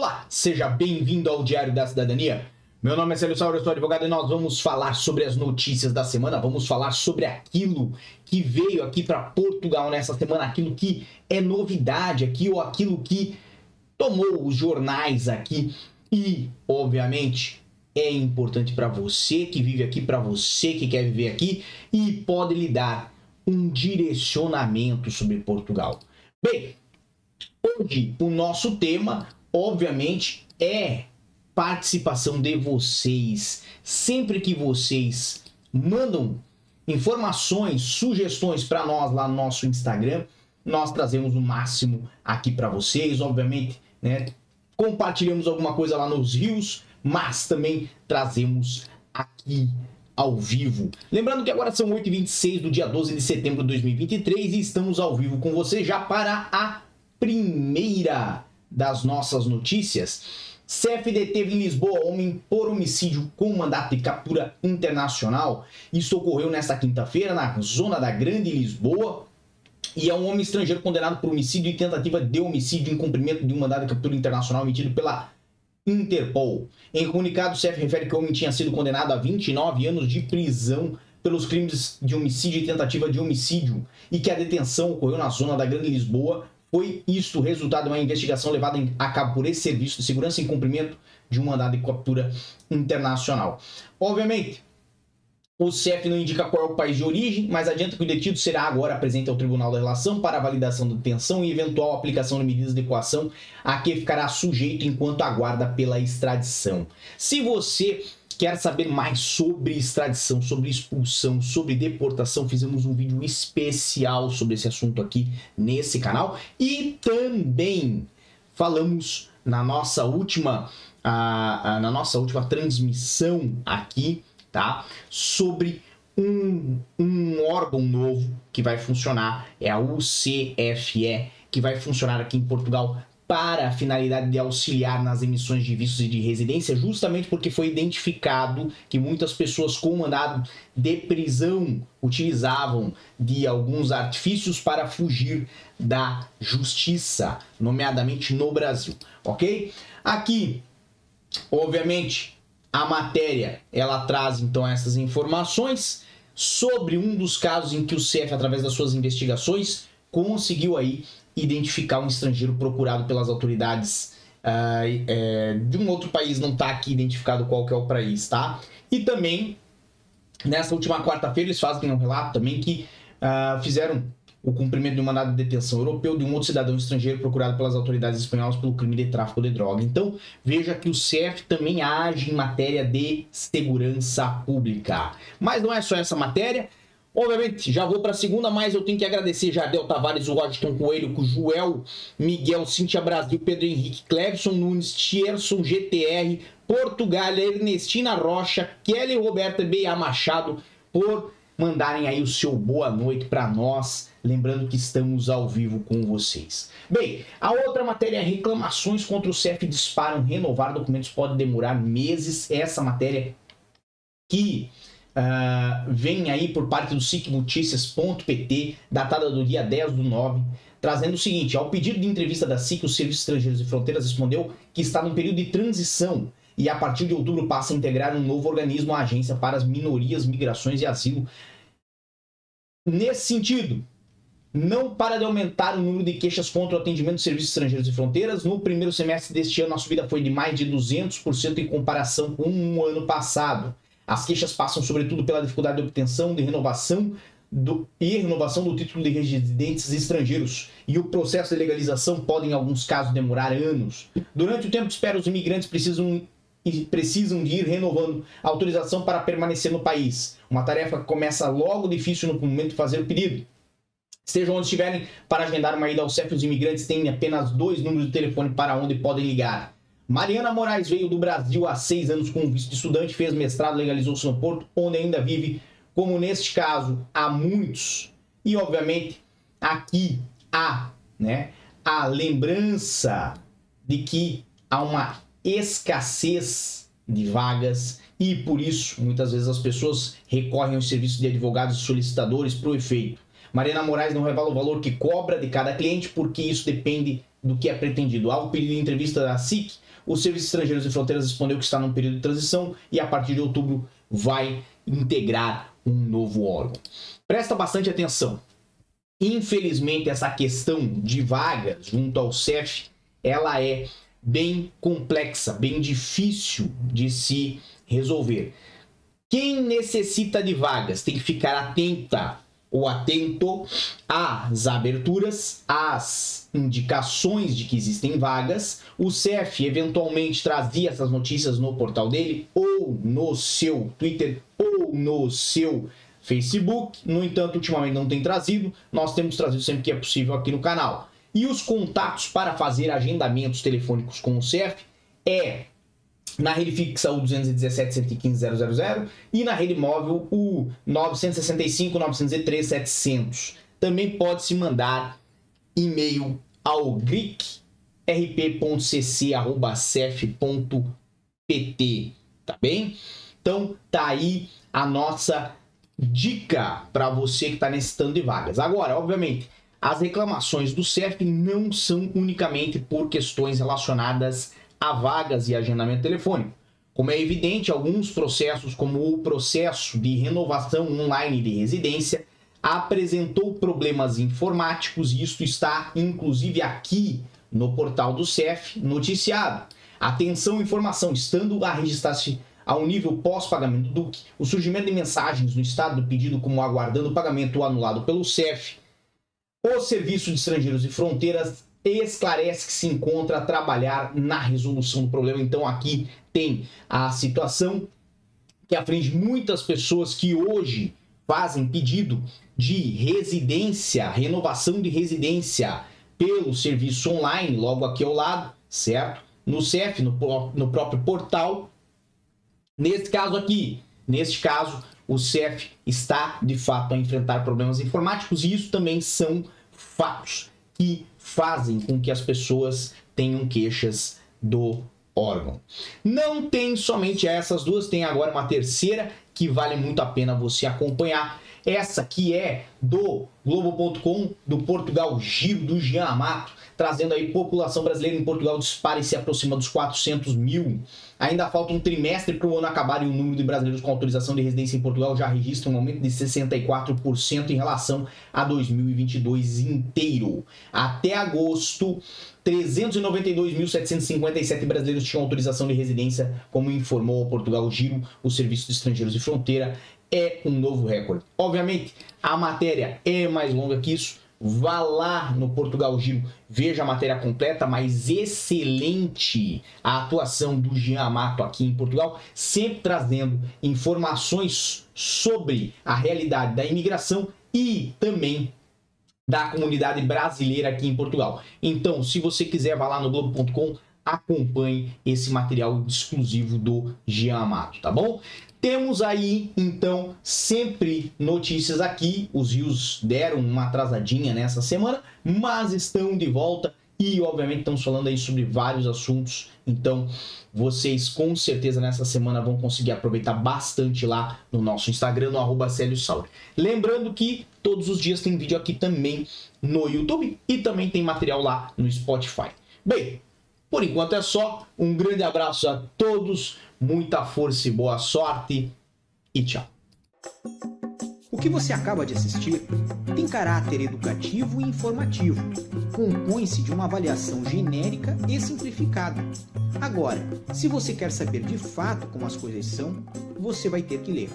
Olá, seja bem-vindo ao Diário da Cidadania. Meu nome é Célio Sauro, eu sou advogado e nós vamos falar sobre as notícias da semana, vamos falar sobre aquilo que veio aqui para Portugal nessa semana, aquilo que é novidade aqui ou aquilo que tomou os jornais aqui e, obviamente, é importante para você que vive aqui, para você que quer viver aqui e pode lhe dar um direcionamento sobre Portugal. Bem, hoje o nosso tema obviamente, é participação de vocês. Sempre que vocês mandam informações, sugestões para nós lá no nosso Instagram, nós trazemos o máximo aqui para vocês, obviamente, né? Compartilhamos alguma coisa lá nos rios, mas também trazemos aqui ao vivo. Lembrando que agora são 8h26 do dia 12 de setembro de 2023 e estamos ao vivo com você já para a primeira das nossas notícias, CFD teve em Lisboa homem por homicídio com mandato de captura internacional. Isso ocorreu nesta quinta-feira na zona da Grande Lisboa. E é um homem estrangeiro condenado por homicídio e tentativa de homicídio em cumprimento de um mandado de captura internacional emitido pela Interpol. Em comunicado, o CF refere que o homem tinha sido condenado a 29 anos de prisão pelos crimes de homicídio e tentativa de homicídio e que a detenção ocorreu na zona da Grande Lisboa foi isto resultado de uma investigação levada a cabo por esse serviço de segurança em cumprimento de um mandado de captura internacional. Obviamente, o CEF não indica qual é o país de origem, mas adianta que o detido será agora presente ao Tribunal da Relação para validação da detenção e eventual aplicação de medidas de equação a que ficará sujeito enquanto aguarda pela extradição. Se você quer saber mais sobre extradição, sobre expulsão, sobre deportação, fizemos um vídeo especial sobre esse assunto aqui nesse canal. E também falamos na nossa última a, a, na nossa última transmissão aqui, tá? Sobre um, um órgão novo que vai funcionar, é a UCFE, que vai funcionar aqui em Portugal para a finalidade de auxiliar nas emissões de vistos e de residência, justamente porque foi identificado que muitas pessoas com mandado de prisão utilizavam de alguns artifícios para fugir da justiça, nomeadamente no Brasil, ok? Aqui, obviamente, a matéria ela traz então essas informações sobre um dos casos em que o CF, através das suas investigações, conseguiu aí identificar um estrangeiro procurado pelas autoridades uh, é, de um outro país, não está aqui identificado qual que é o país, tá? E também, nessa última quarta-feira, eles fazem um relato também que uh, fizeram o cumprimento de um mandado de detenção europeu de um outro cidadão estrangeiro procurado pelas autoridades espanholas pelo crime de tráfico de droga. Então, veja que o CEF também age em matéria de segurança pública. Mas não é só essa matéria, Obviamente, já vou para a segunda, mas eu tenho que agradecer Jardel Tavares, o Washington Coelho, o Joel, Miguel, Cintia Brasil, Pedro Henrique, Clevson Nunes, Tierson GTR, Portugal, Ernestina Rocha, Kelly Roberta B.A. Machado, por mandarem aí o seu boa noite para nós, lembrando que estamos ao vivo com vocês. Bem, a outra matéria é reclamações contra o CEF disparam, renovar documentos pode demorar meses. Essa matéria que uh, vem aí por parte do sicnoticias.pt, datada do dia 10 do 9, trazendo o seguinte: ao pedido de entrevista da SIC, o Serviço Estrangeiros e Fronteiras respondeu que está num período de transição e a partir de outubro passa a integrar um novo organismo, a Agência para as Minorias, Migrações e Asilo. Nesse sentido, não para de aumentar o número de queixas contra o atendimento de serviços estrangeiros e fronteiras. No primeiro semestre deste ano, a subida foi de mais de 200% em comparação com um ano passado. As queixas passam, sobretudo, pela dificuldade de obtenção, de renovação do, e renovação do título de residentes estrangeiros. E o processo de legalização pode, em alguns casos, demorar anos. Durante o tempo de espera, os imigrantes precisam precisam de ir renovando a autorização para permanecer no país. Uma tarefa que começa logo difícil no momento de fazer o pedido. Estejam onde estiverem para agendar uma ida ao CEF, os imigrantes têm apenas dois números de telefone para onde podem ligar. Mariana Moraes veio do Brasil há seis anos com visto de estudante, fez mestrado, legalizou-se no Porto, onde ainda vive, como neste caso, há muitos. E, obviamente, aqui há né, a lembrança de que há uma escassez de vagas e, por isso, muitas vezes as pessoas recorrem aos serviços de advogados e solicitadores para o efeito. Mariana Moraes não revela o valor que cobra de cada cliente, porque isso depende do que é pretendido. Ao pedir entrevista da SIC, o Serviço Estrangeiros e Fronteiras respondeu que está num período de transição e a partir de outubro vai integrar um novo órgão. Presta bastante atenção. Infelizmente, essa questão de vagas junto ao CEF, ela é bem complexa, bem difícil de se resolver. Quem necessita de vagas tem que ficar atenta ou atento às aberturas, às indicações de que existem vagas. O CEF eventualmente trazia essas notícias no portal dele, ou no seu Twitter, ou no seu Facebook. No entanto, ultimamente não tem trazido. Nós temos trazido sempre que é possível aqui no canal. E os contatos para fazer agendamentos telefônicos com o CEF é na rede fixa o 217 115 000 e na rede móvel o 965 903 700. Também pode se mandar e-mail ao gricrp.cc@cef.pt, tá bem? Então tá aí a nossa dica para você que está necessitando de vagas. Agora, obviamente, as reclamações do CEF não são unicamente por questões relacionadas a vagas e agendamento telefônico. Como é evidente, alguns processos, como o processo de renovação online de residência, apresentou problemas informáticos e isto está inclusive aqui no portal do CEF noticiado. Atenção, informação, estando a registrar-se ao nível pós-pagamento do DUC, o surgimento de mensagens no estado do pedido como aguardando o pagamento anulado pelo CEF, o Serviço de Estrangeiros e Fronteiras esclarece que se encontra a trabalhar na resolução do problema. Então aqui tem a situação que aflige muitas pessoas que hoje fazem pedido de residência, renovação de residência pelo serviço online, logo aqui ao lado, certo? No CEF, no, no próprio portal. Nesse caso aqui, neste caso, o CEF está de fato a enfrentar problemas informáticos e isso também são fatos que fazem com que as pessoas tenham queixas do órgão. Não tem somente essas duas, tem agora uma terceira que vale muito a pena você acompanhar. Essa que é do Globo.com, do Portugal Giro, do Jean Amato, trazendo aí população brasileira em Portugal dispara e se aproxima dos 400 mil. Ainda falta um trimestre para o ano acabar e o número de brasileiros com autorização de residência em Portugal já registra um aumento de 64% em relação a 2022 inteiro. Até agosto, 392.757 brasileiros tinham autorização de residência, como informou o Portugal Giro, o Serviço de Estrangeiros e Fronteira. É um novo recorde. Obviamente, a matéria é mais longa que isso, Vá lá no Portugal Giro, veja a matéria completa, mas excelente a atuação do Jean Amato aqui em Portugal, sempre trazendo informações sobre a realidade da imigração e também da comunidade brasileira aqui em Portugal. Então, se você quiser, vá lá no globo.com, acompanhe esse material exclusivo do Jean Amato, tá bom? Temos aí, então, sempre notícias aqui. Os rios deram uma atrasadinha nessa semana, mas estão de volta e, obviamente, estamos falando aí sobre vários assuntos. Então, vocês com certeza nessa semana vão conseguir aproveitar bastante lá no nosso Instagram, no arroba Lembrando que todos os dias tem vídeo aqui também no YouTube e também tem material lá no Spotify. Bem, por enquanto é só. Um grande abraço a todos muita força e boa sorte e tchau. O que você acaba de assistir tem caráter educativo e informativo. Compõe-se de uma avaliação genérica e simplificada. Agora, se você quer saber de fato como as coisas são, você vai ter que ler.